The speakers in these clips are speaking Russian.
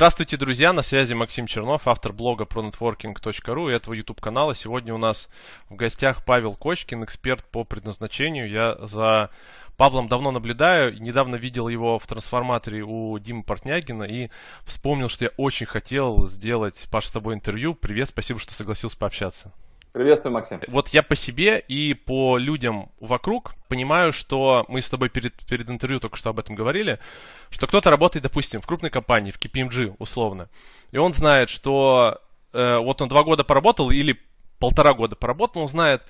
Здравствуйте, друзья! На связи Максим Чернов, автор блога про networking.ru и этого YouTube канала. Сегодня у нас в гостях Павел Кочкин, эксперт по предназначению. Я за Павлом давно наблюдаю, недавно видел его в трансформаторе у Димы Портнягина и вспомнил, что я очень хотел сделать, Паш, с тобой интервью. Привет, спасибо, что согласился пообщаться. Приветствую, Максим. Вот я по себе и по людям вокруг понимаю, что мы с тобой перед, перед интервью только что об этом говорили, что кто-то работает, допустим, в крупной компании, в KPMG условно, и он знает, что э, вот он два года поработал или полтора года поработал, он знает,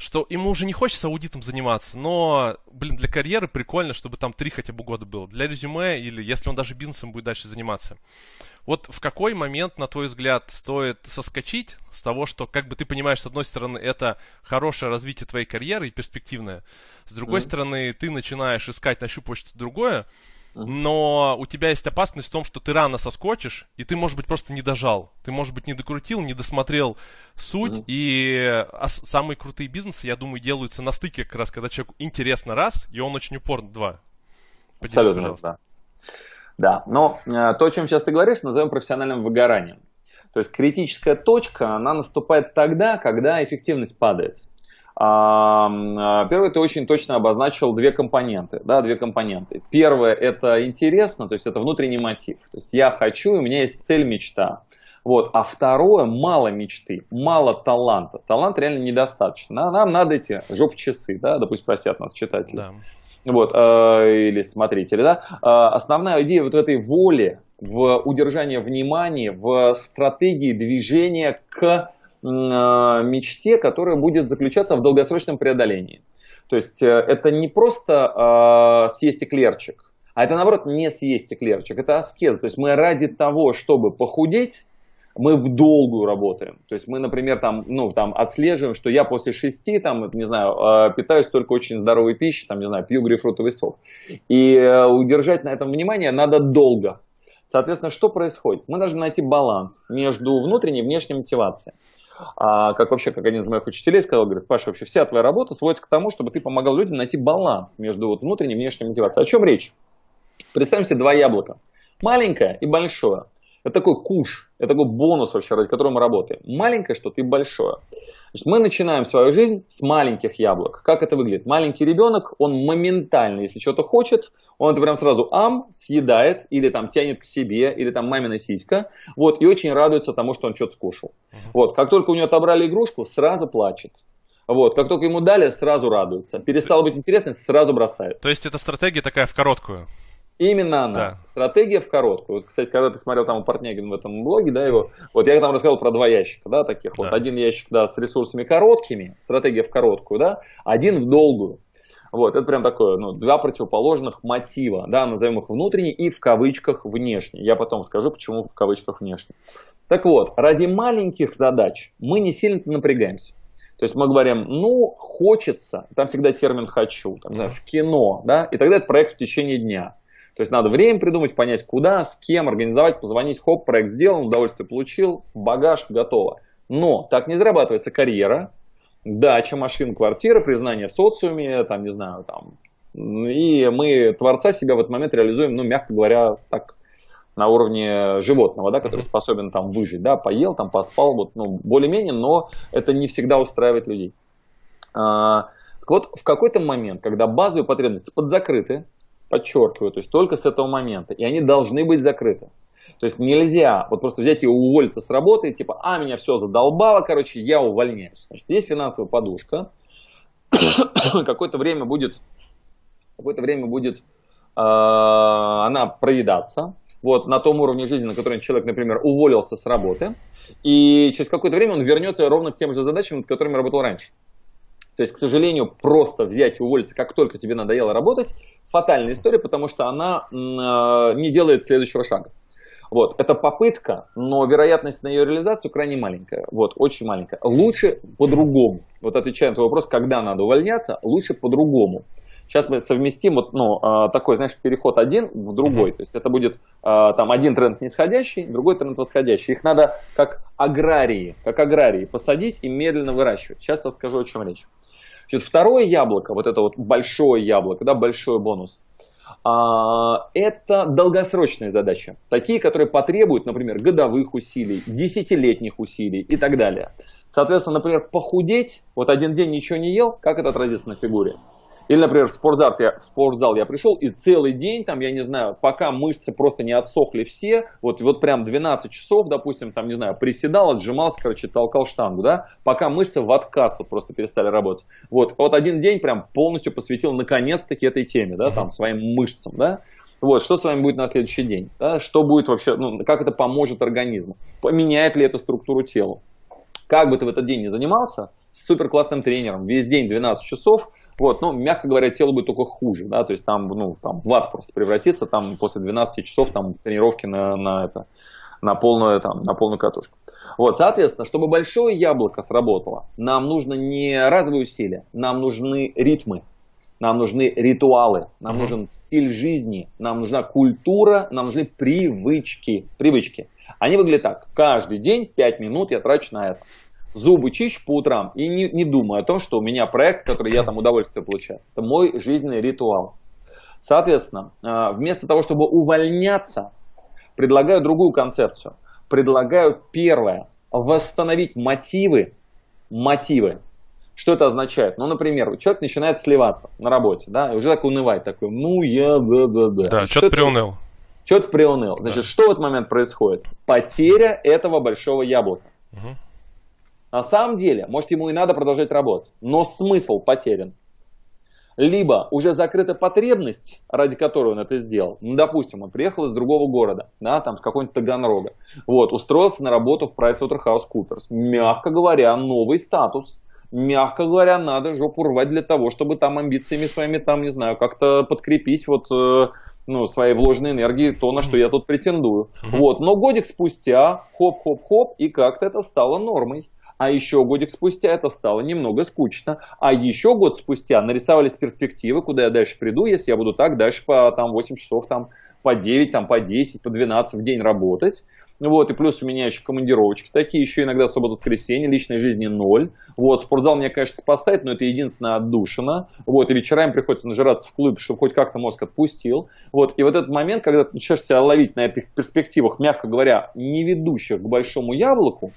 что ему уже не хочется аудитом заниматься, но, блин, для карьеры прикольно, чтобы там три хотя бы года было. Для резюме или если он даже бизнесом будет дальше заниматься. Вот в какой момент, на твой взгляд, стоит соскочить с того, что, как бы ты понимаешь, с одной стороны, это хорошее развитие твоей карьеры и перспективное, с другой mm-hmm. стороны, ты начинаешь искать, нащупывать что-то другое, но у тебя есть опасность в том, что ты рано соскочишь, и ты, может быть, просто не дожал. Ты, может быть, не докрутил, не досмотрел суть. Mm-hmm. И а самые крутые бизнесы, я думаю, делаются на стыке как раз, когда человеку интересно раз, и он очень упорно два. Поделись, Абсолютно, пожалуйста. Да. да, но э, то, о чем сейчас ты говоришь, назовем профессиональным выгоранием. То есть критическая точка, она наступает тогда, когда эффективность падает. А, первый, ты очень точно обозначил две компоненты. Да, две компоненты. Первое – это интересно, то есть это внутренний мотив. То есть я хочу, и у меня есть цель, мечта. Вот. А второе – мало мечты, мало таланта. Талант реально недостаточно. Нам надо эти жоп-часы, да, допустим, простят нас читатели. Да. Вот, э, или смотрители, да. Э, основная идея вот в этой воле, в удержании внимания, в стратегии движения к Э, мечте, которая будет заключаться в долгосрочном преодолении. То есть э, это не просто э, съесть эклерчик, а это наоборот не съесть эклерчик, это аскез. То есть мы ради того, чтобы похудеть, мы в долгую работаем. То есть мы, например, там, ну, там отслеживаем, что я после шести, там, не знаю, питаюсь только очень здоровой пищей, там, не знаю, пью грейпфрутовый сок. И удержать на этом внимание надо долго. Соответственно, что происходит? Мы должны найти баланс между внутренней и внешней мотивацией а, как вообще, как один из моих учителей сказал, говорит, Паша, вообще вся твоя работа сводится к тому, чтобы ты помогал людям найти баланс между вот внутренней и внешней мотивацией. О чем речь? Представим себе два яблока. Маленькое и большое. Это такой куш, это такой бонус вообще, ради которого мы работаем. Маленькое что-то и большое. Значит, мы начинаем свою жизнь с маленьких яблок. Как это выглядит? Маленький ребенок, он моментально, если что-то хочет, он это прям сразу ам, съедает, или там тянет к себе, или там мамина сиська, вот, и очень радуется тому, что он что-то скушал. Вот, как только у него отобрали игрушку, сразу плачет. Вот, как только ему дали, сразу радуется. Перестало быть интересно, сразу бросает. То есть это стратегия такая в короткую? Именно она. Да. Стратегия в короткую. Вот, кстати, когда ты смотрел там у Портнягин в этом блоге, да, его, вот я там рассказывал про два ящика, да, таких да. вот. Один ящик, да, с ресурсами короткими, стратегия в короткую, да, один в долгую. Вот, это прям такое, ну, два противоположных мотива, да, назовем их внутренний и в кавычках внешний. Я потом скажу, почему в кавычках внешний. Так вот, ради маленьких задач мы не сильно напрягаемся. То есть мы говорим, ну, хочется, там всегда термин «хочу», там, знаю, в кино, да, и тогда это проект в течение дня. То есть надо время придумать, понять, куда, с кем, организовать, позвонить, хоп, проект сделан, удовольствие получил, багаж готово. Но так не зарабатывается карьера, дача, машина, квартира, признание в социуме, там, не знаю, там. И мы творца себя в этот момент реализуем, ну, мягко говоря, так, на уровне животного, да, который способен там выжить, да, поел, там поспал, вот, ну, более-менее, но это не всегда устраивает людей. А, вот в какой-то момент, когда базовые потребности подзакрыты, подчеркиваю, то есть только с этого момента, и они должны быть закрыты. То есть нельзя вот просто взять и уволиться с работы, типа, а, меня все задолбало, короче, я увольняюсь. Значит, есть финансовая подушка, какое-то время будет, какое-то время будет э, она проедаться, вот на том уровне жизни, на котором человек, например, уволился с работы, и через какое-то время он вернется ровно к тем же задачам, над которыми работал раньше. То есть, к сожалению, просто взять и уволиться, как только тебе надоело работать, фатальная история, потому что она э, не делает следующего шага. Вот, это попытка, но вероятность на ее реализацию крайне маленькая. Вот, очень маленькая. Лучше по-другому. Вот отвечая на вопрос, когда надо увольняться, лучше по-другому. Сейчас мы совместим вот, ну, а, такой, знаешь, переход один в другой. То есть это будет а, там один тренд нисходящий, другой тренд восходящий. Их надо как аграрии, как аграрии посадить и медленно выращивать. Сейчас я скажу, о чем речь. Значит, второе яблоко, вот это вот большое яблоко, да, большой бонус, а, это долгосрочные задачи. Такие, которые потребуют, например, годовых усилий, десятилетних усилий и так далее. Соответственно, например, похудеть, вот один день ничего не ел, как это отразится на фигуре? Или, например, в спортзал, я, в спортзал я пришел, и целый день, там, я не знаю, пока мышцы просто не отсохли все, вот, вот прям 12 часов, допустим, там, не знаю, приседал, отжимался, короче, толкал штангу, да, пока мышцы в отказ вот просто перестали работать. Вот, вот один день прям полностью посвятил наконец-таки этой теме, да, там, своим мышцам, да. Вот, что с вами будет на следующий день? Да? Что будет вообще, ну, как это поможет организму? Поменяет ли это структуру тела? Как бы ты в этот день не занимался, с супер классным тренером, весь день 12 часов – вот, ну, мягко говоря, тело будет только хуже, да, то есть там, ну, там в ад просто превратится, там после 12 часов там тренировки на, на это, на полную, там, на полную катушку. Вот, соответственно, чтобы большое яблоко сработало, нам нужно не разовые усилия, нам нужны ритмы, нам нужны ритуалы, нам mm-hmm. нужен стиль жизни, нам нужна культура, нам нужны привычки. Привычки. Они выглядят так. Каждый день 5 минут я трачу на это зубы чищу по утрам и не, не думаю о том, что у меня проект, который я там удовольствие получаю. Это мой жизненный ритуал. Соответственно, а, вместо того, чтобы увольняться, предлагаю другую концепцию. Предлагаю первое, восстановить мотивы, мотивы. Что это означает? Ну, например, человек начинает сливаться на работе, да, и уже так унывает, такой, ну, я, да, да, да. Да, что-то приуныл. Что-то приуныл. Значит, да. что в этот момент происходит? Потеря этого большого яблока. Угу. На самом деле, может ему и надо продолжать работать, но смысл потерян. Либо уже закрыта потребность, ради которой он это сделал. Ну, допустим, он приехал из другого города, да, там с какой-нибудь Таганрога. Вот, устроился на работу в PricewaterhouseCoopers. Мягко говоря, новый статус. Мягко говоря, надо жопу рвать для того, чтобы там амбициями своими, там, не знаю, как-то подкрепить вот э, ну, своей вложенной энергии, то, на что я тут претендую. Mm-hmm. Вот, но годик спустя, хоп-хоп-хоп, и как-то это стало нормой а еще годик спустя это стало немного скучно, а еще год спустя нарисовались перспективы, куда я дальше приду, если я буду так дальше по там, 8 часов, там, по 9, там, по 10, по 12 в день работать. Вот, и плюс у меня еще командировочки такие, еще иногда суббота-воскресенье, личной жизни ноль. Вот, спортзал меня, конечно, спасает, но это единственная отдушина. Вот, и вечерами приходится нажираться в клуб, чтобы хоть как-то мозг отпустил. Вот, и вот этот момент, когда ты начинаешь себя ловить на этих перспективах, мягко говоря, не ведущих к большому яблоку,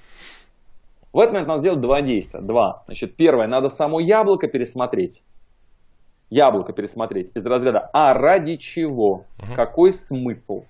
в этот момент надо сделать два действия. Два. Значит, первое, надо само яблоко пересмотреть. Яблоко пересмотреть из разряда «А ради чего? Угу. Какой смысл?»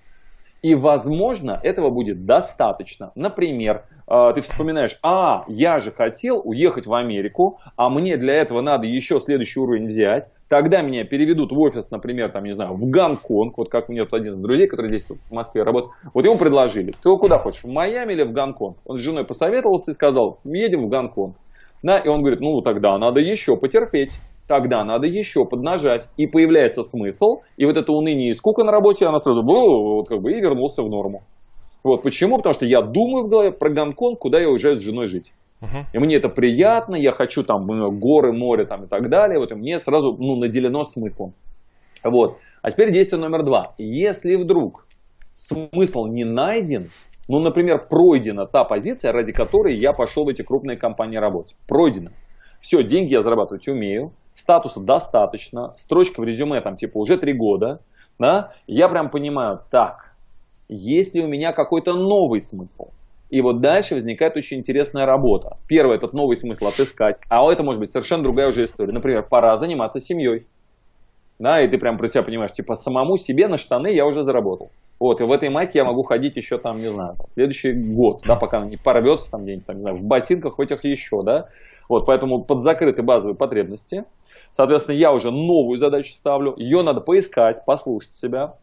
И, возможно, этого будет достаточно. Например, э, ты вспоминаешь, а, я же хотел уехать в Америку, а мне для этого надо еще следующий уровень взять. Тогда меня переведут в офис, например, там, не знаю, в Гонконг, вот как мне один из друзей, который здесь в Москве работает, вот ему предложили, ты куда хочешь, в Майами или в Гонконг? Он с женой посоветовался и сказал, едем в Гонконг. Да, и он говорит, ну тогда надо еще потерпеть тогда надо еще поднажать. И появляется смысл, и вот это уныние и скука на работе, она сразу вот, как бы, и вернулся в норму. Вот почему? Потому что я думаю в голове про Гонконг, куда я уезжаю с женой жить. Uh-huh. И мне это приятно, я хочу там ну, горы, море там, и так далее. Вот и мне сразу ну, наделено смыслом. Вот. А теперь действие номер два. Если вдруг смысл не найден, ну, например, пройдена та позиция, ради которой я пошел в эти крупные компании работать. Пройдена. Все, деньги я зарабатывать умею, статуса достаточно, строчка в резюме там типа уже три года, да, я прям понимаю, так, есть ли у меня какой-то новый смысл? И вот дальше возникает очень интересная работа. Первое, этот новый смысл отыскать, а это может быть совершенно другая уже история. Например, пора заниматься семьей. Да, и ты прям про себя понимаешь, типа самому себе на штаны я уже заработал. Вот, и в этой майке я могу ходить еще там, не знаю, там, следующий год, да, пока она не порвется там где-нибудь, там, не знаю, в ботинках, хоть их еще, да. Вот, поэтому под закрыты базовые потребности – Соответственно, я уже новую задачу ставлю, ее надо поискать, послушать себя,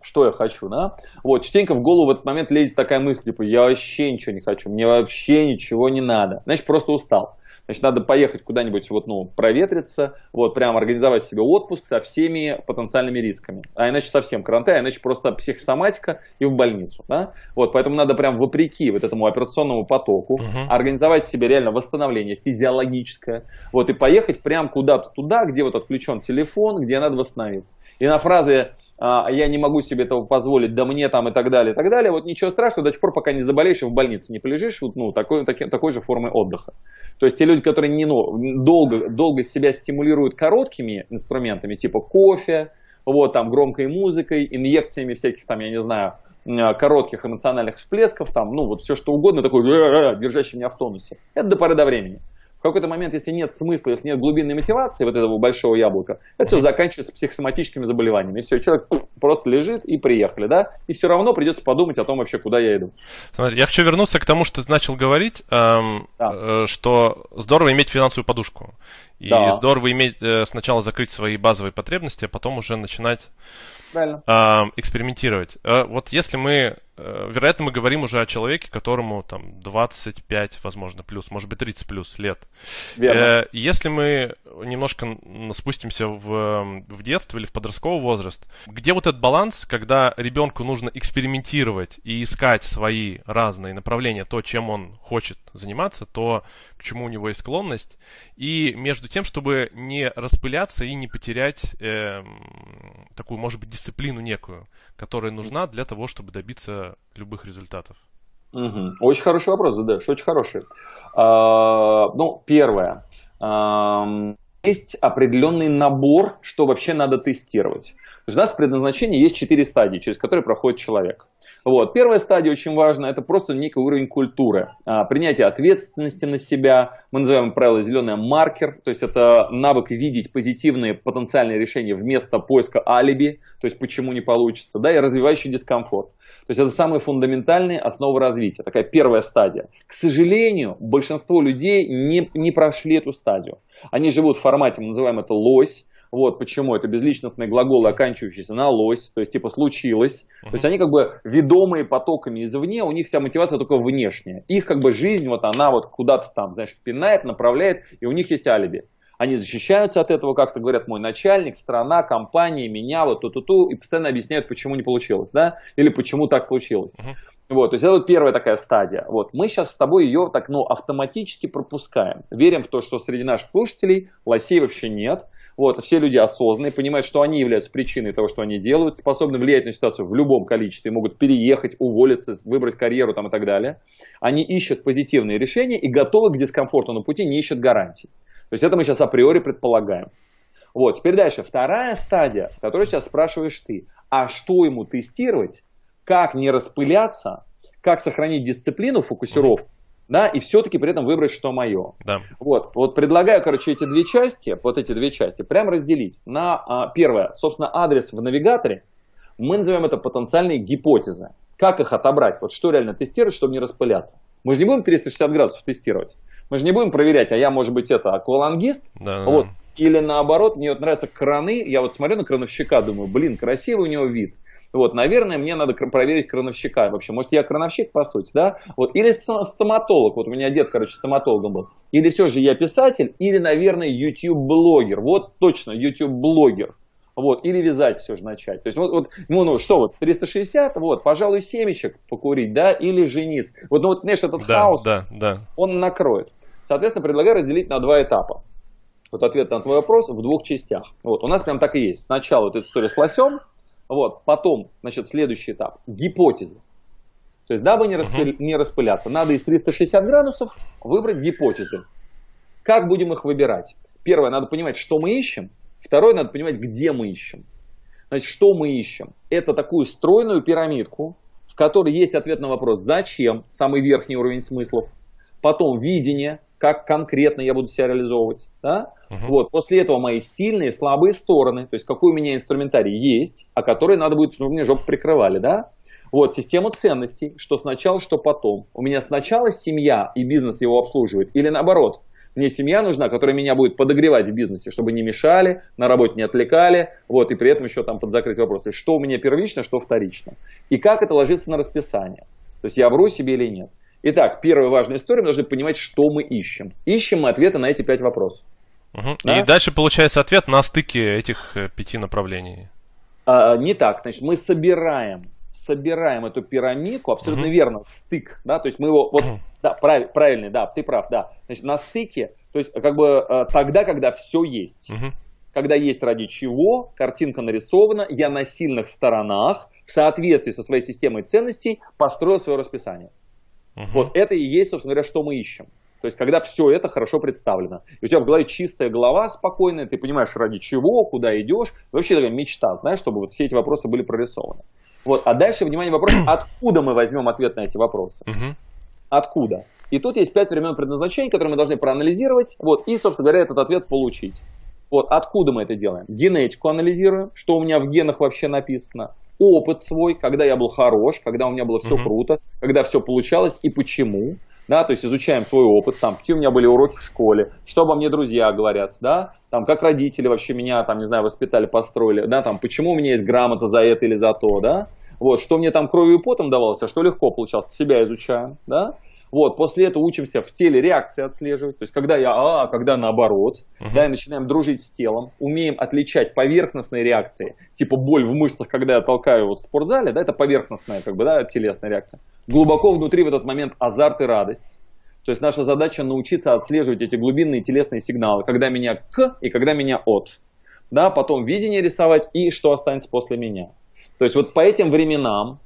что я хочу, да. Вот, частенько в голову в этот момент лезет такая мысль, типа, я вообще ничего не хочу, мне вообще ничего не надо. Значит, просто устал. Значит, надо поехать куда-нибудь, вот, ну, проветриться, вот, прям организовать себе отпуск со всеми потенциальными рисками. А иначе совсем карантин, а иначе просто психосоматика и в больницу, да? Вот, поэтому надо прям вопреки вот этому операционному потоку uh-huh. организовать себе реально восстановление физиологическое, вот, и поехать прям куда-то туда, где вот отключен телефон, где надо восстановиться. И на фразе я не могу себе этого позволить, да мне там и так далее, и так далее. Вот ничего страшного, до сих пор, пока не заболеешь и в больнице не полежишь, вот, ну, такой, такой, такой же формы отдыха. То есть те люди, которые не, ну, долго, долго себя стимулируют короткими инструментами, типа кофе, вот, там, громкой музыкой, инъекциями всяких там, я не знаю, коротких эмоциональных всплесков, там, ну, вот все что угодно, такой, держащий меня в тонусе. Это до поры до времени в какой-то момент, если нет смысла, если нет глубинной мотивации вот этого большого яблока, это все заканчивается психосоматическими заболеваниями. И все, человек просто лежит и приехали, да, и все равно придется подумать о том вообще, куда я иду. Смотри, я хочу вернуться к тому, что ты начал говорить, эм, да. э, что здорово иметь финансовую подушку. И да. здорово иметь э, сначала закрыть свои базовые потребности, а потом уже начинать Правильно. Э, экспериментировать. Э, вот если мы Э, вероятно, мы говорим уже о человеке, которому там 25, возможно, плюс, может быть, 30 плюс лет. Верно. Э, если мы немножко спустимся в, в детство или в подростковый возраст, где вот этот баланс, когда ребенку нужно экспериментировать и искать свои разные направления, то, чем он хочет заниматься, то, к чему у него есть склонность, и между тем, чтобы не распыляться и не потерять э, такую, может быть, дисциплину некую, которая нужна для того, чтобы добиться любых результатов? Угу. Очень хороший вопрос задаешь, очень хороший. А, ну, первое. А, есть определенный набор, что вообще надо тестировать. То есть у нас в предназначении есть четыре стадии, через которые проходит человек. Вот. Первая стадия очень важна, это просто некий уровень культуры. А, принятие ответственности на себя, мы называем правило зеленый маркер, то есть это навык видеть позитивные потенциальные решения вместо поиска алиби, то есть почему не получится, да, и развивающий дискомфорт. То есть это самые фундаментальные основы развития, такая первая стадия. К сожалению, большинство людей не, не прошли эту стадию. Они живут в формате, мы называем это лось, вот почему это безличностные глаголы, оканчивающиеся на лось, то есть типа случилось. Uh-huh. То есть они как бы ведомые потоками извне, у них вся мотивация только внешняя. Их как бы жизнь, вот она вот куда-то там, знаешь, пинает, направляет, и у них есть алиби. Они защищаются от этого, как-то говорят, мой начальник, страна, компания, меня, вот ту-ту-ту, и постоянно объясняют, почему не получилось, да, или почему так случилось. Uh-huh. Вот, то есть это вот первая такая стадия. Вот, мы сейчас с тобой ее так, ну, автоматически пропускаем. Верим в то, что среди наших слушателей лосей вообще нет, вот, все люди осознанные, понимают, что они являются причиной того, что они делают, способны влиять на ситуацию в любом количестве, могут переехать, уволиться, выбрать карьеру там и так далее. Они ищут позитивные решения и готовы к дискомфорту на пути, не ищут гарантий. То есть это мы сейчас априори предполагаем. Вот, теперь дальше. Вторая стадия, которую сейчас спрашиваешь ты. А что ему тестировать? Как не распыляться? Как сохранить дисциплину, фокусировку? Да, и все-таки при этом выбрать, что мое. Да. Вот, вот предлагаю, короче, эти две части, вот эти две части, прям разделить на, а, первое, собственно, адрес в навигаторе, мы называем это потенциальные гипотезы. Как их отобрать? Вот что реально тестировать, чтобы не распыляться? Мы же не будем 360 градусов тестировать. Мы же не будем проверять, а я, может быть, это аквалангист, да, вот, да. или наоборот, мне вот нравятся краны, я вот смотрю на крановщика, думаю, блин, красивый у него вид, вот, наверное, мне надо проверить крановщика вообще. Может, я крановщик, по сути, да? Вот, или стоматолог. Вот у меня дед, короче, стоматологом был. Или все же я писатель, или, наверное, YouTube-блогер. Вот точно, YouTube-блогер. Вот, или вязать все же начать. То есть, вот, вот ну, ну, что вот, 360, вот, пожалуй, семечек покурить, да, или жениться. Вот, ну, вот, знаешь, этот да, хаос, да, да. он накроет. Соответственно, предлагаю разделить на два этапа. Вот ответ на твой вопрос в двух частях. Вот, у нас прям так и есть. Сначала вот эта история с лосем, вот, потом, значит, следующий этап. Гипотезы. То есть, дабы не, распы... не распыляться, надо из 360 градусов выбрать гипотезы. Как будем их выбирать? Первое, надо понимать, что мы ищем. Второе, надо понимать, где мы ищем. Значит, что мы ищем? Это такую стройную пирамидку, в которой есть ответ на вопрос «Зачем?» Самый верхний уровень смыслов. Потом видение, как конкретно я буду себя реализовывать. Да? Угу. Вот. После этого мои сильные, слабые стороны, то есть какой у меня инструментарий есть, а который надо будет, чтобы мне жопу прикрывали. Да? Вот, система ценностей, что сначала, что потом. У меня сначала семья и бизнес его обслуживает, или наоборот, мне семья нужна, которая меня будет подогревать в бизнесе, чтобы не мешали, на работе не отвлекали, вот, и при этом еще там подзакрыть вопросы, что у меня первично, что вторично. И как это ложится на расписание. То есть я вру себе или нет. Итак, первая важная история, мы должны понимать, что мы ищем. Ищем мы ответы на эти пять вопросов. Угу. Да? И дальше получается ответ на стыке этих э, пяти направлений. А, не так. Значит, мы собираем, собираем эту пирамидку, абсолютно угу. верно, стык, да, то есть мы его, вот, угу. да, прав, правильный, да, ты прав, да. Значит, на стыке, то есть как бы э, тогда, когда все есть. Угу. Когда есть ради чего, картинка нарисована, я на сильных сторонах, в соответствии со своей системой ценностей, построил свое расписание. Угу. Вот это и есть, собственно говоря, что мы ищем. То есть, когда все это хорошо представлено. И у тебя в голове чистая голова спокойная, ты понимаешь, ради чего, куда идешь. Вообще такая мечта, знаешь, чтобы вот все эти вопросы были прорисованы. Вот. А дальше, внимание, вопрос, откуда мы возьмем ответ на эти вопросы? Откуда? И тут есть пять времен предназначения, которые мы должны проанализировать, вот, и, собственно говоря, этот ответ получить. Вот, откуда мы это делаем? Генетику анализируем, что у меня в генах вообще написано опыт свой, когда я был хорош, когда у меня было все mm-hmm. круто, когда все получалось и почему. Да, то есть изучаем свой опыт, там, какие у меня были уроки в школе, что обо мне друзья говорят, да, там, как родители вообще меня, там, не знаю, воспитали, построили, да, там, почему у меня есть грамота за это или за то, да, вот, что мне там кровью и потом давалось, а что легко получалось, себя изучаем, да, вот, после этого учимся в теле реакции отслеживать. То есть, когда я А, когда наоборот. Uh-huh. Да, и начинаем дружить с телом. Умеем отличать поверхностные реакции. Типа боль в мышцах, когда я толкаю вот в спортзале. Да, это поверхностная, как бы, да, телесная реакция. Глубоко внутри в этот момент азарт и радость. То есть, наша задача научиться отслеживать эти глубинные телесные сигналы. Когда меня к и когда меня от. Да, потом видение рисовать и что останется после меня. То есть, вот по этим временам,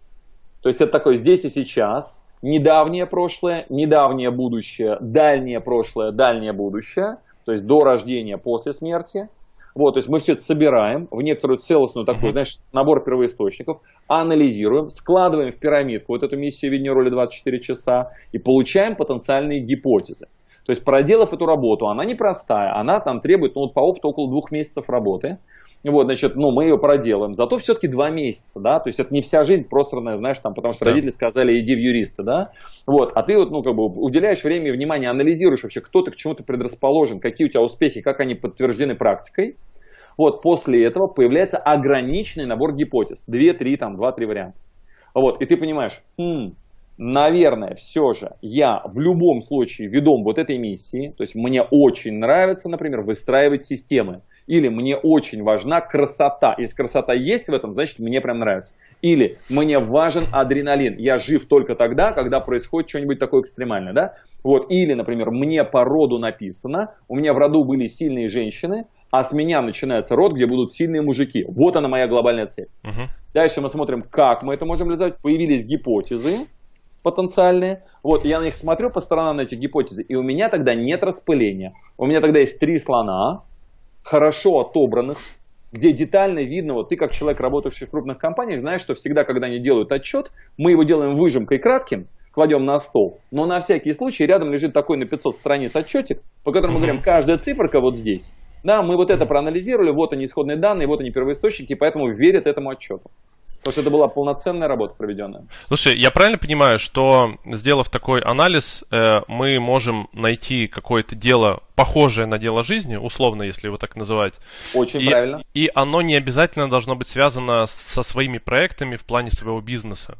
то есть, это такое здесь и сейчас – недавнее прошлое, недавнее будущее, дальнее прошлое, дальнее будущее, то есть до рождения, после смерти. Вот, то есть мы все это собираем в некоторую целостную такую, знаешь, набор первоисточников, анализируем, складываем в пирамидку вот эту миссию видения роли 24 часа и получаем потенциальные гипотезы. То есть проделав эту работу, она непростая, она там требует, ну вот по опыту около двух месяцев работы. Вот, значит, ну, мы ее проделаем. Зато все-таки два месяца, да, то есть это не вся жизнь просранная, знаешь, там, потому что да. родители сказали, иди в юриста, да, вот, а ты вот, ну, как бы уделяешь время и внимание, анализируешь вообще, кто ты к чему ты предрасположен, какие у тебя успехи, как они подтверждены практикой. Вот, после этого появляется ограниченный набор гипотез. Две, три, там, два-три варианта. Вот, и ты понимаешь, хм, наверное, все же я в любом случае ведом вот этой миссии, то есть мне очень нравится, например, выстраивать системы, или мне очень важна красота. Если красота есть в этом, значит мне прям нравится. Или мне важен адреналин. Я жив только тогда, когда происходит что-нибудь такое экстремальное. Да? Вот. Или, например, мне по роду написано, у меня в роду были сильные женщины, а с меня начинается род, где будут сильные мужики. Вот она моя глобальная цель. Угу. Дальше мы смотрим, как мы это можем реализовать. Появились гипотезы потенциальные. Вот, я на них смотрю по сторонам на эти гипотезы, и у меня тогда нет распыления. У меня тогда есть три слона, хорошо отобранных, где детально видно, вот ты как человек, работающий в крупных компаниях, знаешь, что всегда, когда они делают отчет, мы его делаем выжимкой кратким, кладем на стол, но на всякий случай рядом лежит такой на 500 страниц отчетик, по которому мы говорим, каждая циферка вот здесь. Да, мы вот это проанализировали, вот они исходные данные, вот они первоисточники, поэтому верят этому отчету. Потому что это была полноценная работа проведенная. Слушай, я правильно понимаю, что сделав такой анализ, э, мы можем найти какое-то дело, похожее на дело жизни, условно, если его так называть. Очень и, правильно. И оно не обязательно должно быть связано со своими проектами в плане своего бизнеса.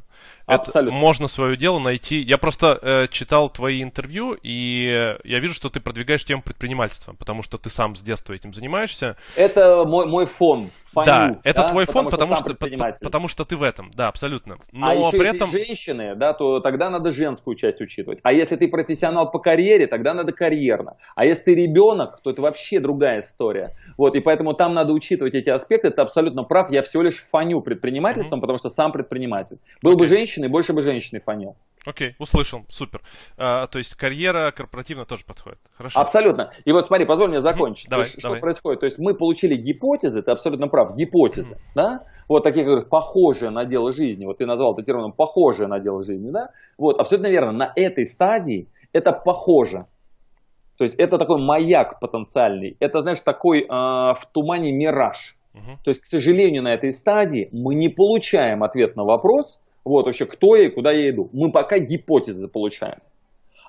Абсолютно. Это можно свое дело найти. Я просто э, читал твои интервью, и я вижу, что ты продвигаешь тему предпринимательства, потому что ты сам с детства этим занимаешься. Это мой, мой фон. Фоню, да, это да? твой фон, потому что, потому, что, потому что ты в этом, да, абсолютно. Но а еще при если этом... женщины, да, то тогда надо женскую часть учитывать. А если ты профессионал по карьере, тогда надо карьерно. А если ты ребенок, то это вообще другая история. Вот, и поэтому там надо учитывать эти аспекты. Ты абсолютно прав. Я всего лишь фоню предпринимательством, mm-hmm. потому что сам предприниматель. Был okay. бы женщиной, больше бы женщиной фонил. Окей, okay, услышал, супер. А, то есть карьера корпоративно тоже подходит. Хорошо. Абсолютно. И вот смотри, позволь мне закончить. Mm-hmm. Давай, есть, давай. Что происходит? То есть мы получили гипотезы, ты абсолютно прав, гипотезы, mm-hmm. да? Вот такие, как похожие на дело жизни. Вот ты назвал это термином похожие на дело жизни, да? Вот, абсолютно верно. На этой стадии это похоже. То есть это такой маяк потенциальный. Это, знаешь, такой э, в тумане мираж. Uh-huh. То есть, к сожалению, на этой стадии мы не получаем ответ на вопрос, вот вообще, кто я и куда я иду. Мы пока гипотезы получаем.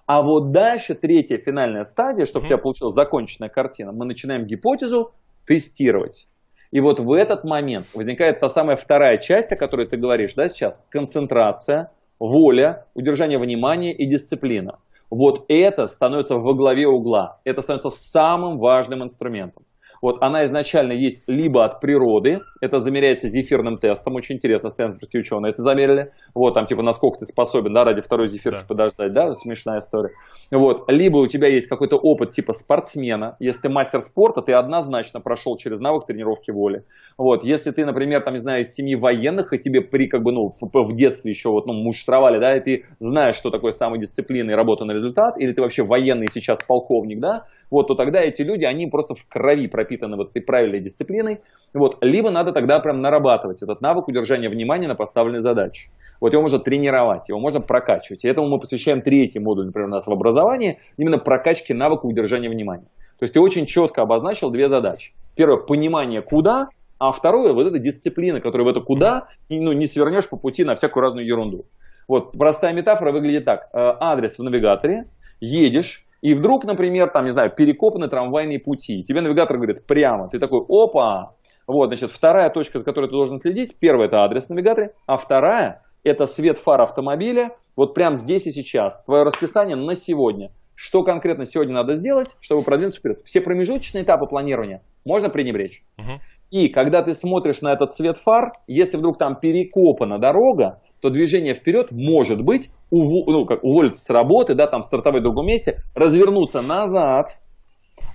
А вот дальше, третья финальная стадия, чтобы у тебя получилась законченная картина, мы начинаем гипотезу тестировать. И вот в этот момент возникает та самая вторая часть, о которой ты говоришь, да, сейчас, концентрация, воля, удержание внимания и дисциплина. Вот это становится во главе угла. Это становится самым важным инструментом. Вот она изначально есть либо от природы, это замеряется зефирным тестом, очень интересно, стэнфордские ученые это замерили, вот, там, типа, насколько ты способен, да, ради второй зефирки да. подождать, да, смешная история. Вот, либо у тебя есть какой-то опыт, типа, спортсмена, если ты мастер спорта, ты однозначно прошел через навык тренировки воли. Вот, если ты, например, там, не знаю, из семьи военных, и тебе при, как бы, ну, в, в детстве еще, вот, ну, муштровали, да, и ты знаешь, что такое самодисциплина и работа на результат, или ты вообще военный сейчас полковник, да, вот, то тогда эти люди, они просто в крови пропитаны вот этой правильной дисциплиной, вот, либо надо тогда прям нарабатывать этот навык удержания внимания на поставленной задаче. Вот его можно тренировать, его можно прокачивать. И этому мы посвящаем третий модуль, например, у нас в образовании, именно прокачке навыка удержания внимания. То есть ты очень четко обозначил две задачи. Первое, понимание куда, а второе, вот эта дисциплина, которая в это куда, ну, не свернешь по пути на всякую разную ерунду. Вот простая метафора выглядит так. Э, адрес в навигаторе, едешь, и вдруг, например, там, не знаю, перекопаны трамвайные пути. Тебе навигатор говорит прямо. Ты такой, опа! Вот, значит, вторая точка, за которой ты должен следить. Первая – это адрес навигатора. А вторая – это свет фар автомобиля. Вот прямо здесь и сейчас. Твое расписание на сегодня. Что конкретно сегодня надо сделать, чтобы продвинуться вперед? Все промежуточные этапы планирования можно пренебречь. Угу. И когда ты смотришь на этот свет фар, если вдруг там перекопана дорога, то движение вперед может быть ув... ну, как, уволиться с работы, да, там стартовать в другом месте, развернуться назад,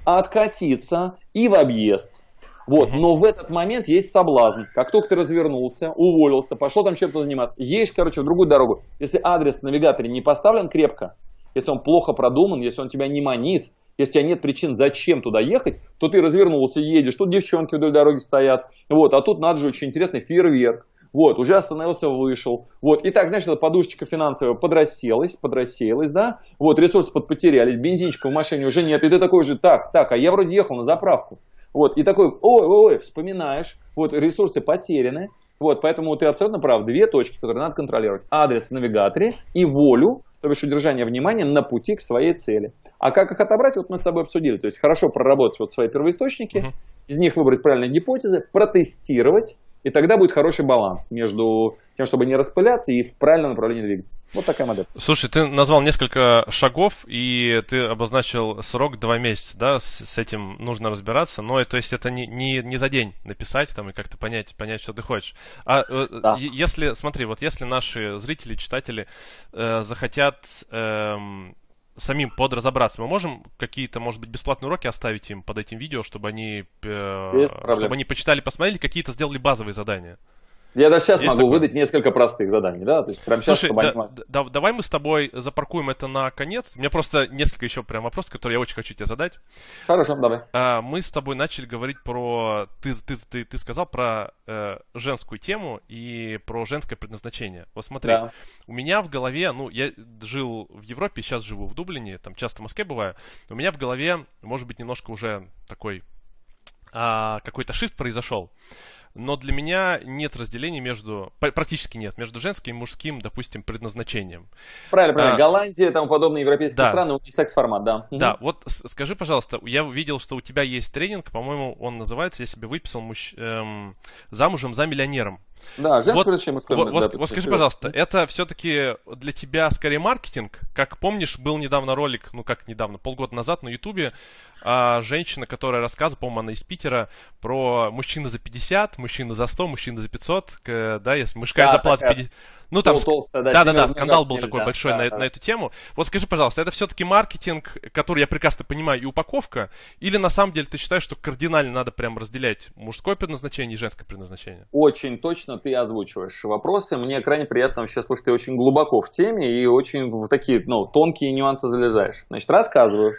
откатиться и в объезд. Вот, но в этот момент есть соблазн. Как только ты развернулся, уволился, пошел там чем-то заниматься, едешь, короче, в другую дорогу. Если адрес в навигаторе не поставлен крепко, если он плохо продуман, если он тебя не манит, если у тебя нет причин, зачем туда ехать, то ты развернулся, едешь, тут девчонки вдоль дороги стоят, вот, а тут надо же очень интересный фейерверк, вот, уже остановился, вышел, вот, и так, знаешь, эта подушечка финансовая подрасселась, подрассеялась, да, вот, ресурсы подпотерялись, бензинчика в машине уже нет, и ты такой же, так, так, а я вроде ехал на заправку, вот, и такой, ой, ой, ой, вспоминаешь, вот, ресурсы потеряны, вот, поэтому ты абсолютно прав, две точки, которые надо контролировать, адрес в навигаторе и волю, то бишь удержание внимания на пути к своей цели. А как их отобрать, вот мы с тобой обсудили. То есть хорошо проработать вот свои первоисточники, uh-huh. из них выбрать правильные гипотезы, протестировать, и тогда будет хороший баланс между тем, чтобы не распыляться и в правильном направлении двигаться. Вот такая модель. Слушай, ты назвал несколько шагов, и ты обозначил срок два месяца, да, с, с этим нужно разбираться, но то есть это не, не, не за день написать там и как-то понять, понять, что ты хочешь. А э, да. если, смотри, вот если наши зрители, читатели э, захотят э, самим подразобраться. Мы можем какие-то, может быть, бесплатные уроки оставить им под этим видео, чтобы они, э, чтобы они почитали, посмотрели, какие-то сделали базовые задания. Я даже сейчас Есть могу такое? выдать несколько простых заданий, да? То есть прямо сейчас, Слушай, да, они... да, давай мы с тобой запаркуем это на конец. У меня просто несколько еще прям вопросов, которые я очень хочу тебе задать. Хорошо, давай. А, мы с тобой начали говорить про... Ты, ты, ты, ты сказал про э, женскую тему и про женское предназначение. Вот смотри, да. у меня в голове, ну, я жил в Европе, сейчас живу в Дублине, там часто в Москве бываю. У меня в голове, может быть, немножко уже такой а, какой-то шифт произошел но для меня нет разделения между, практически нет, между женским и мужским, допустим, предназначением. Правильно, правильно. А, Голландия и тому подобные европейские да. страны, у них секс-формат, да. Да, угу. вот скажи, пожалуйста, я видел, что у тебя есть тренинг, по-моему, он называется, я себе выписал, муж, эм, «Замужем за миллионером». Да, женское вот, мужское. Вот, вот, вот скажи, пожалуйста, это все-таки для тебя скорее маркетинг? Как помнишь, был недавно ролик, ну как недавно, полгода назад на Ютубе, а, женщина, которая рассказывала, по-моему, она из Питера, про мужчины за 50, мужчины за 100, мужчины за 500, к, да, если мужская да, зарплата такая... 50... Ну, там, толстая, да, да, да, скандал был такой да, большой да, на, да. на эту тему. Вот скажи, пожалуйста, это все-таки маркетинг, который я прекрасно понимаю, и упаковка, или на самом деле ты считаешь, что кардинально надо прям разделять мужское предназначение и женское предназначение? Очень точно ты озвучиваешь вопросы. Мне крайне приятно вообще слушать, ты очень глубоко в теме и очень в такие, ну, тонкие нюансы залезаешь. Значит, рассказываю.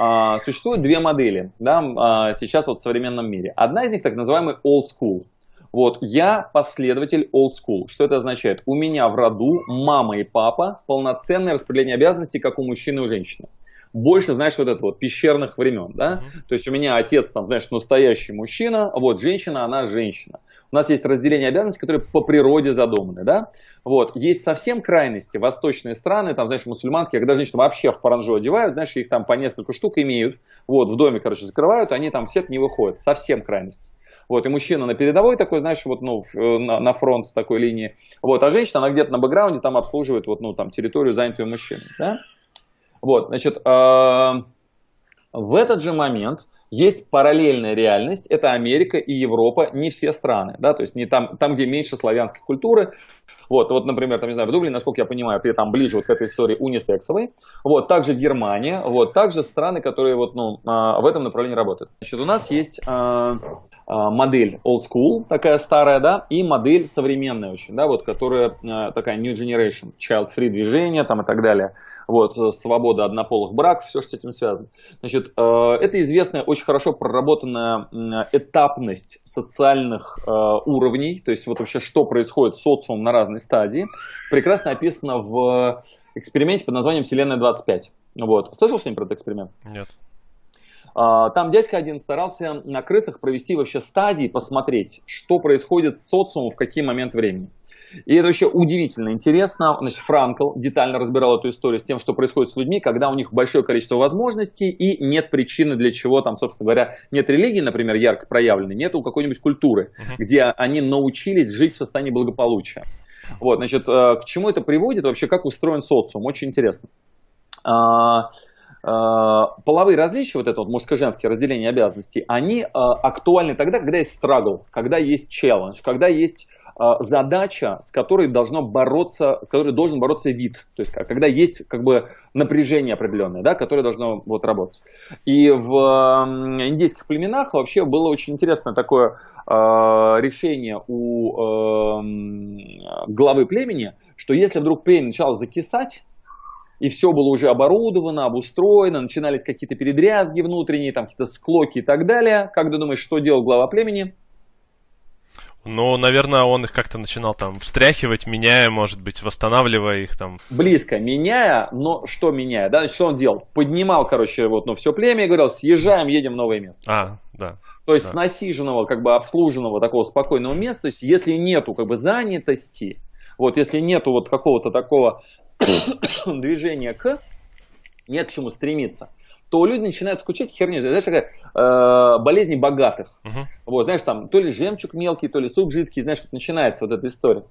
А, существует две модели да, а, сейчас вот в современном мире. Одна из них так называемый old school. Вот, я последователь old school. Что это означает? У меня в роду мама и папа полноценное распределение обязанностей, как у мужчины и у женщины. Больше, знаешь, вот это вот пещерных времен, да? Uh-huh. То есть у меня отец, там, знаешь, настоящий мужчина, вот женщина, она женщина. У нас есть разделение обязанностей, которые по природе задуманы, да? Вот. Есть совсем крайности, восточные страны, там, знаешь, мусульманские, когда женщины вообще в паранжу одевают, знаешь, их там по несколько штук имеют, вот, в доме, короче, закрывают, они там все не выходят. Совсем крайности. Вот, и мужчина на передовой такой, знаешь, вот, ну, э, на, на фронт такой линии. Вот, а женщина, она где-то на бэкграунде там обслуживает, вот, ну, там, территорию, занятую мужчиной, да? Вот, значит, э, в этот же момент есть параллельная реальность, это Америка и Европа, не все страны, да, то есть не там, там где меньше славянской культуры, вот, вот, например, там, не знаю, в Дублине, насколько я понимаю, ты там ближе вот к этой истории унисексовой. Вот, также Германия, вот, также страны, которые вот, ну, а, в этом направлении работают. Значит, у нас есть а, а, модель old school, такая старая, да, и модель современная очень, да, вот, которая такая new generation, child-free движение там и так далее вот, свобода однополых браков, все, что с этим связано. Значит, э, это известная, очень хорошо проработанная этапность социальных э, уровней, то есть вот вообще, что происходит с социумом на разной стадии, прекрасно описано в эксперименте под названием «Вселенная 25». Вот. Слышал что-нибудь про этот эксперимент? Нет. А, там дядька один старался на крысах провести вообще стадии, посмотреть, что происходит с социумом в какие моменты времени. И это вообще удивительно интересно. Значит, Франкл детально разбирал эту историю с тем, что происходит с людьми, когда у них большое количество возможностей и нет причины для чего там, собственно говоря, нет религии, например, ярко проявленной, нет у какой-нибудь культуры, uh-huh. где они научились жить в состоянии благополучия. Вот, значит, э, к чему это приводит, вообще как устроен социум, очень интересно. А, а, половые различия, вот это вот мужско-женское разделение обязанностей, они а, актуальны тогда, когда есть страгл, когда есть челлендж, когда есть а, задача, с которой должно бороться, который должен бороться вид. То есть, когда есть как бы напряжение определенное, да, которое должно вот работать. И в индийских племенах вообще было очень интересное такое э, решение у э, главы племени, что если вдруг племя начало закисать, и все было уже оборудовано, обустроено, начинались какие-то передрязги внутренние, там какие-то склоки и так далее. Как ты думаешь, что делал глава племени? Ну, наверное, он их как-то начинал там встряхивать, меняя, может быть, восстанавливая их там. Близко меняя, но что меняя? Да, что он делал? Поднимал, короче, вот, ну, все племя и говорил, съезжаем, едем в новое место. А, да. То есть да. с насиженного, как бы обслуженного такого спокойного места, то есть если нету как бы занятости, вот если нету вот какого-то такого движения к, нет к чему стремиться, то люди начинают скучать херню. Знаешь, такая э, болезни богатых. Uh-huh. Вот, знаешь, там то ли жемчуг мелкий, то ли суп жидкий, знаешь, начинается вот эта история.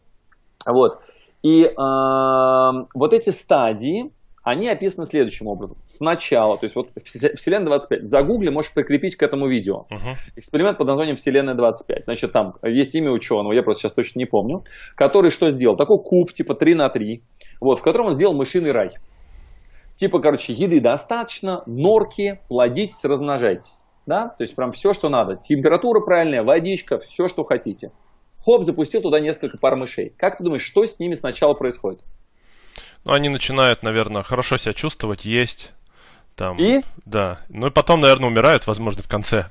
Вот. И э, вот эти стадии, они описаны следующим образом. Сначала, то есть вот Вселенная 25, загугли, можешь прикрепить к этому видео. Uh-huh. Эксперимент под названием Вселенная 25. Значит, там есть имя ученого, я просто сейчас точно не помню, который что сделал? Такой куб, типа 3 на 3, вот, в котором он сделал мышиный рай. Типа, короче, еды достаточно, норки, плодитесь, размножайтесь. Да? То есть прям все, что надо. Температура правильная, водичка, все, что хотите. Хоп, запустил туда несколько пар мышей. Как ты думаешь, что с ними сначала происходит? Ну, они начинают, наверное, хорошо себя чувствовать, есть. Там, и? Да. Ну и потом, наверное, умирают, возможно, в конце.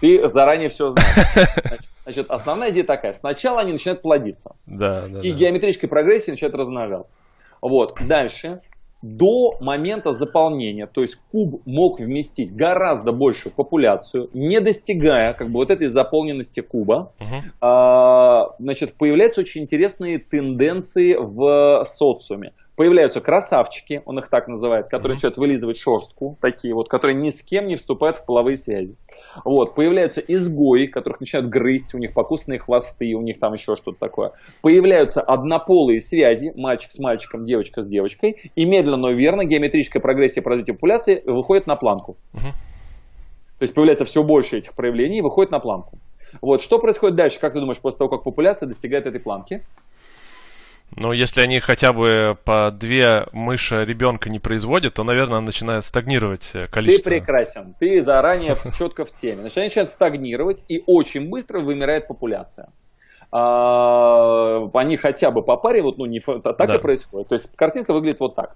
Ты заранее все знаешь. Значит, значит, основная идея такая. Сначала они начинают плодиться. Да, да. И да. геометрической прогрессии начинают размножаться. Вот. Дальше до момента заполнения, то есть куб мог вместить гораздо большую популяцию, не достигая как бы вот этой заполненности куба, uh-huh. а, значит, появляются очень интересные тенденции в социуме появляются красавчики, он их так называет, которые mm-hmm. начинают вылизывать шерстку, такие вот, которые ни с кем не вступают в половые связи. Вот, появляются изгои, которых начинают грызть, у них покусанные хвосты, у них там еще что-то такое. Появляются однополые связи, мальчик с мальчиком, девочка с девочкой, и медленно, но верно геометрическая прогрессия по развитию популяции выходит на планку. Mm-hmm. То есть появляется все больше этих проявлений и выходит на планку. Вот, что происходит дальше, как ты думаешь, после того, как популяция достигает этой планки? Ну, если они хотя бы по две мыши ребенка не производят, то, наверное, начинает стагнировать э, количество. Ты прекрасен. Ты заранее четко в теме. Значит, они начинают стагнировать, и очень быстро вымирает популяция. А, они хотя бы по паре, вот, ну, не, так да. и происходит. То есть картинка выглядит вот так.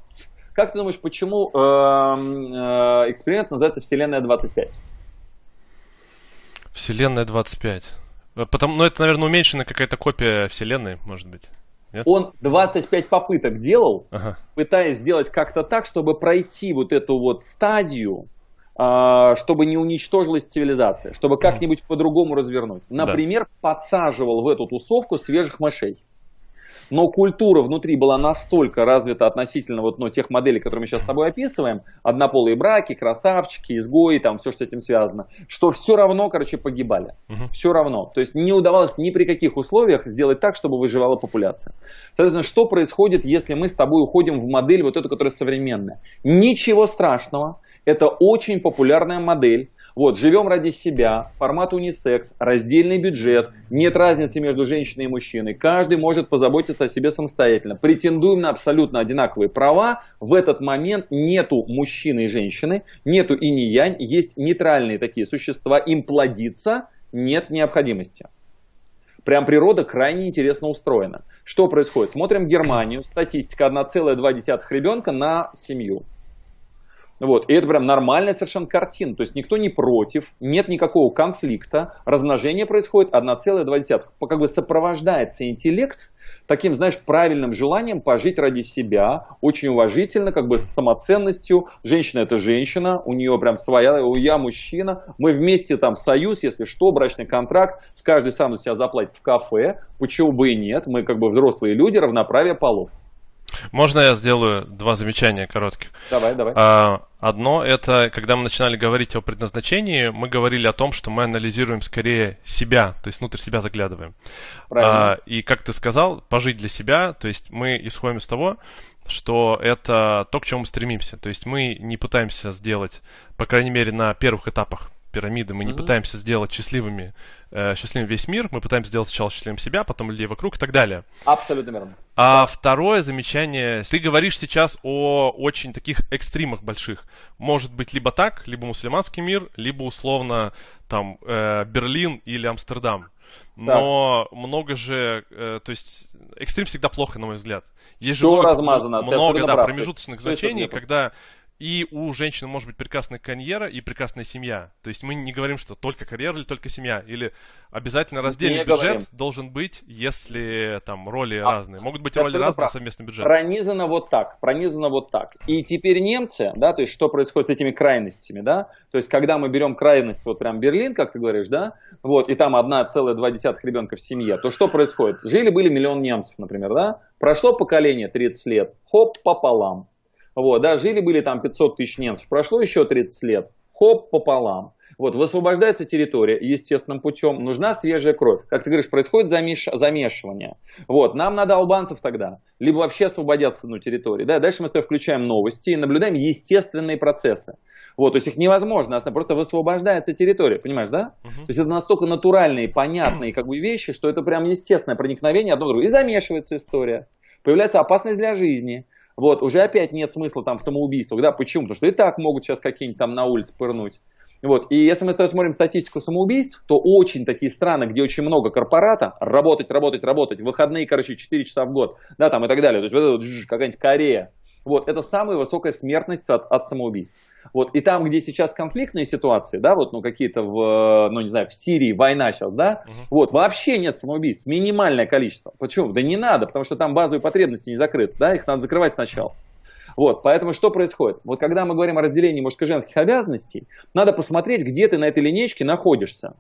Как ты думаешь, почему э, э, эксперимент называется Вселенная 25? Вселенная 25. Потому, ну, это, наверное, уменьшенная какая-то копия Вселенной, может быть. Нет? Он 25 попыток делал, ага. пытаясь сделать как-то так, чтобы пройти вот эту вот стадию, а, чтобы не уничтожилась цивилизация, чтобы как-нибудь по-другому развернуть. Например, да. подсаживал в эту тусовку свежих мышей. Но культура внутри была настолько развита относительно вот, ну, тех моделей, которые мы сейчас с тобой описываем, однополые браки, красавчики, изгои, там все, что с этим связано, что все равно, короче, погибали. Угу. Все равно. То есть не удавалось ни при каких условиях сделать так, чтобы выживала популяция. Соответственно, что происходит, если мы с тобой уходим в модель вот эту, которая современная? Ничего страшного. Это очень популярная модель, вот, живем ради себя, формат унисекс, раздельный бюджет, нет разницы между женщиной и мужчиной, каждый может позаботиться о себе самостоятельно. Претендуем на абсолютно одинаковые права, в этот момент нету мужчины и женщины, нету и не янь, есть нейтральные такие существа, им плодиться нет необходимости. Прям природа крайне интересно устроена. Что происходит? Смотрим Германию, статистика 1,2 ребенка на семью. Вот. И это прям нормальная совершенно картина. То есть никто не против, нет никакого конфликта, размножение происходит 1,2. Как бы сопровождается интеллект таким, знаешь, правильным желанием пожить ради себя, очень уважительно, как бы с самоценностью. Женщина это женщина, у нее прям своя, я мужчина, мы вместе там союз, если что, брачный контракт, каждый сам за себя заплатит в кафе, почему бы и нет, мы как бы взрослые люди, равноправие полов. Можно я сделаю два замечания коротких? Давай, давай. А, одно это, когда мы начинали говорить о предназначении, мы говорили о том, что мы анализируем скорее себя, то есть внутрь себя заглядываем. Правильно. А, и как ты сказал, пожить для себя, то есть мы исходим из того, что это то, к чему мы стремимся. То есть мы не пытаемся сделать, по крайней мере, на первых этапах пирамиды. Мы mm-hmm. не пытаемся сделать счастливыми, э, счастливым весь мир. Мы пытаемся сделать сначала счастливым себя, потом людей вокруг и так далее. Абсолютно верно. А да. второе замечание. Ты говоришь сейчас о очень таких экстримах больших. Может быть либо так, либо мусульманский мир, либо условно там э, Берлин или Амстердам. Но да. много же, э, то есть экстрим всегда плохо, на мой взгляд. Есть Все же много, размазано. много да, промежуточных значений, когда и у женщины может быть прекрасная карьера и прекрасная семья. То есть мы не говорим, что только карьера или только семья. Или обязательно раздельный не бюджет говорим. должен быть, если там роли а, разные. Могут быть роли разные, прав. совместный бюджет. Пронизано вот так, пронизано вот так. И теперь немцы, да, то есть что происходит с этими крайностями, да, то есть когда мы берем крайность, вот прям Берлин, как ты говоришь, да, вот, и там 1,2 ребенка в семье, то что происходит? Жили-были миллион немцев, например, да, прошло поколение 30 лет, хоп, пополам вот, да, жили-были там 500 тысяч немцев, прошло еще 30 лет, хоп, пополам. Вот, высвобождается территория естественным путем, нужна свежая кровь. Как ты говоришь, происходит замеш... замешивание. Вот, нам надо албанцев тогда, либо вообще освободятся ну, территории. Да? Дальше мы с тобой включаем новости и наблюдаем естественные процессы. Вот, то есть их невозможно, просто высвобождается территория, понимаешь, да? Uh-huh. То есть это настолько натуральные, понятные как бы вещи, что это прям естественное проникновение одно в другое. И замешивается история. Появляется опасность для жизни. Вот, уже опять нет смысла там в самоубийствах, да, почему? Потому что и так могут сейчас какие-нибудь там на улице пырнуть. Вот. И если мы смотрим статистику самоубийств, то очень такие страны, где очень много корпората, работать, работать, работать, выходные, короче, 4 часа в год, да, там и так далее. То есть вот это вот какая-нибудь Корея, вот, это самая высокая смертность от, от самоубийств. Вот, и там, где сейчас конфликтные ситуации, да, вот, ну, какие-то в, ну, не знаю, в Сирии война сейчас, да, uh-huh. вот, вообще нет самоубийств, минимальное количество. Почему? Да не надо, потому что там базовые потребности не закрыты, да, их надо закрывать сначала. Вот, поэтому что происходит? Вот когда мы говорим о разделении мужско-женских обязанностей, надо посмотреть, где ты на этой линейке находишься.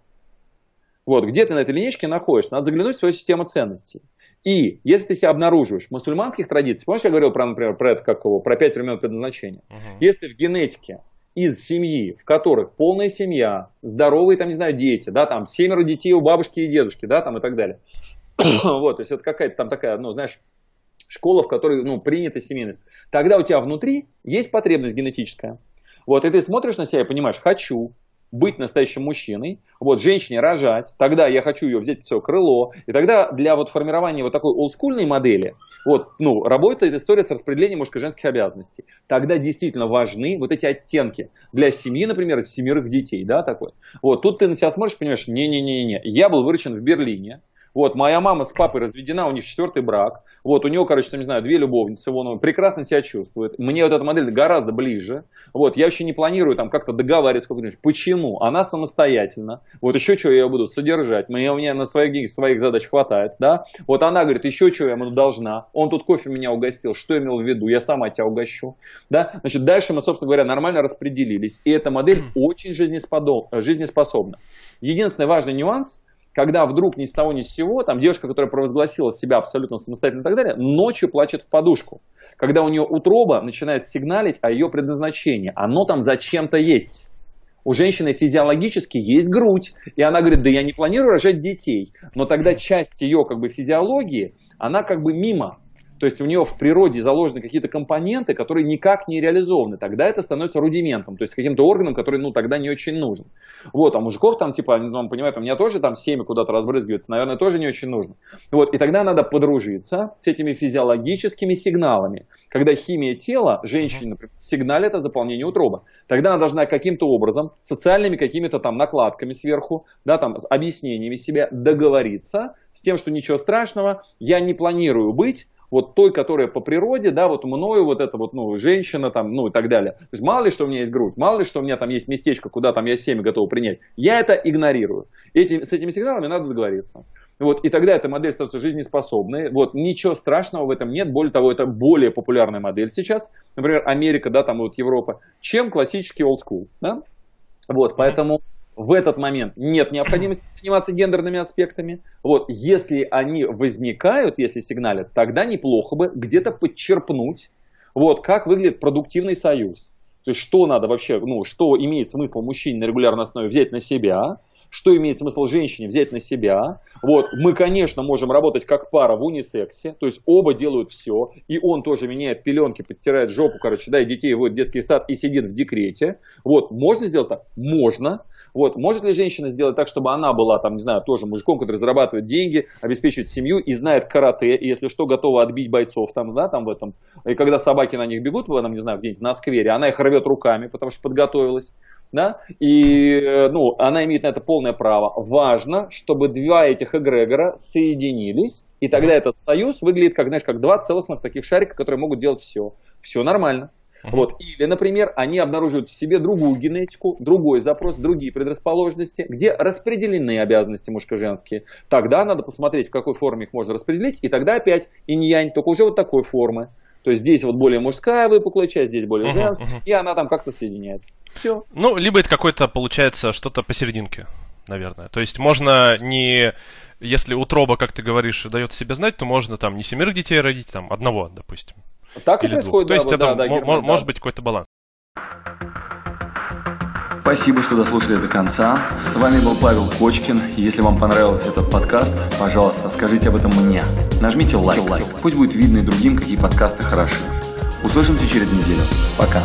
Вот, где ты на этой линейке находишься, надо заглянуть в свою систему ценностей. И если ты себя обнаруживаешь в мусульманских традициях, помнишь, я говорил про, например, про это как его, про пять времен предназначения. Uh-huh. Если в генетике из семьи, в которых полная семья, здоровые, там, не знаю, дети, да, там, семеро детей у бабушки и дедушки, да, там, и так далее. вот, то есть это какая-то там такая, ну, знаешь, школа, в которой, ну, принята семейность. Тогда у тебя внутри есть потребность генетическая. Вот, и ты смотришь на себя и понимаешь, хочу, быть настоящим мужчиной, вот, женщине рожать, тогда я хочу ее взять все крыло, и тогда для вот формирования вот такой олдскульной модели, вот, ну, работает история с распределением мужско-женских обязанностей. Тогда действительно важны вот эти оттенки для семьи, например, из семерых детей, да, такой. Вот, тут ты на себя смотришь, понимаешь, не-не-не-не, я был выращен в Берлине, вот, моя мама с папой разведена, у них четвертый брак. Вот, у него, короче, там, не знаю, две любовницы, он прекрасно себя чувствует. Мне вот эта модель гораздо ближе. Вот, я вообще не планирую там как-то договариваться. Как Почему? Она самостоятельна. Вот еще что я буду содержать. Мне, у меня на своих, своих задач хватает, да. Вот она говорит, еще что я ему должна. Он тут кофе меня угостил. Что имел в виду? Я сама тебя угощу. Да? Значит, дальше мы, собственно говоря, нормально распределились. И эта модель очень жизнеспособна. Единственный важный нюанс – когда вдруг ни с того ни с сего, там девушка, которая провозгласила себя абсолютно самостоятельно и так далее, ночью плачет в подушку. Когда у нее утроба начинает сигналить о ее предназначении. Оно там зачем-то есть. У женщины физиологически есть грудь, и она говорит, да я не планирую рожать детей. Но тогда часть ее как бы физиологии, она как бы мимо. То есть у нее в природе заложены какие-то компоненты, которые никак не реализованы. Тогда это становится рудиментом, то есть каким-то органом, который ну, тогда не очень нужен. Вот, а мужиков там, типа, ну, понимаете, у меня тоже там семя куда-то разбрызгивается, наверное, тоже не очень нужно. Вот, и тогда надо подружиться с этими физиологическими сигналами. Когда химия тела, женщине, например, сигналит о заполнении утроба. Тогда она должна каким-то образом, социальными какими-то там накладками сверху, да, там, с объяснениями себя договориться с тем, что ничего страшного, я не планирую быть вот той, которая по природе, да, вот мною вот эта вот, ну, женщина там, ну, и так далее. То есть мало ли, что у меня есть грудь, мало ли, что у меня там есть местечко, куда там я семя готов принять. Я это игнорирую. Эти, с этими сигналами надо договориться. Вот, и тогда эта модель становится жизнеспособной. Вот, ничего страшного в этом нет. Более того, это более популярная модель сейчас. Например, Америка, да, там вот Европа, чем классический old school. Да? Вот, поэтому в этот момент нет необходимости заниматься гендерными аспектами. Вот, если они возникают, если сигналят, тогда неплохо бы где-то подчерпнуть, вот, как выглядит продуктивный союз. То есть, что надо вообще, ну, что имеет смысл мужчине на регулярной основе взять на себя, что имеет смысл женщине взять на себя. Вот, мы, конечно, можем работать как пара в унисексе, то есть оба делают все, и он тоже меняет пеленки, подтирает жопу, короче, да, и детей вводит в детский сад и сидит в декрете. Вот, можно сделать так? Можно. Вот, может ли женщина сделать так, чтобы она была, там, не знаю, тоже мужиком, который зарабатывает деньги, обеспечивает семью и знает карате, и если что, готова отбить бойцов там, да, там в этом. И когда собаки на них бегут, там, не знаю, где-нибудь на сквере, она их рвет руками, потому что подготовилась. Да? И ну, она имеет на это полное право. Важно, чтобы два этих эгрегора соединились, и тогда этот союз выглядит как, знаешь, как два целостных таких шарика, которые могут делать все. Все нормально. Вот. Или, например, они обнаруживают в себе другую генетику, другой запрос, другие предрасположенности, где распределены обязанности мужско-женские. Тогда надо посмотреть, в какой форме их можно распределить, и тогда опять инь-янь, только уже вот такой формы. То есть здесь вот более мужская выпуклая часть, здесь более женская, uh-huh, uh-huh. и она там как-то соединяется. Все. Ну, либо это какое-то, получается, что-то посерединке, наверное. То есть можно не... Если утроба, как ты говоришь, дает себе знать, то можно там не семерых детей родить, там одного, допустим. Так и происходит, То есть это да, м- может быть какой-то баланс. Спасибо, что дослушали до конца. С вами был Павел Кочкин. Если вам понравился этот подкаст, пожалуйста, скажите об этом мне. Нажмите лайк. лайк. Пусть будет видно и другим, какие подкасты хороши. Услышимся через неделю. Пока.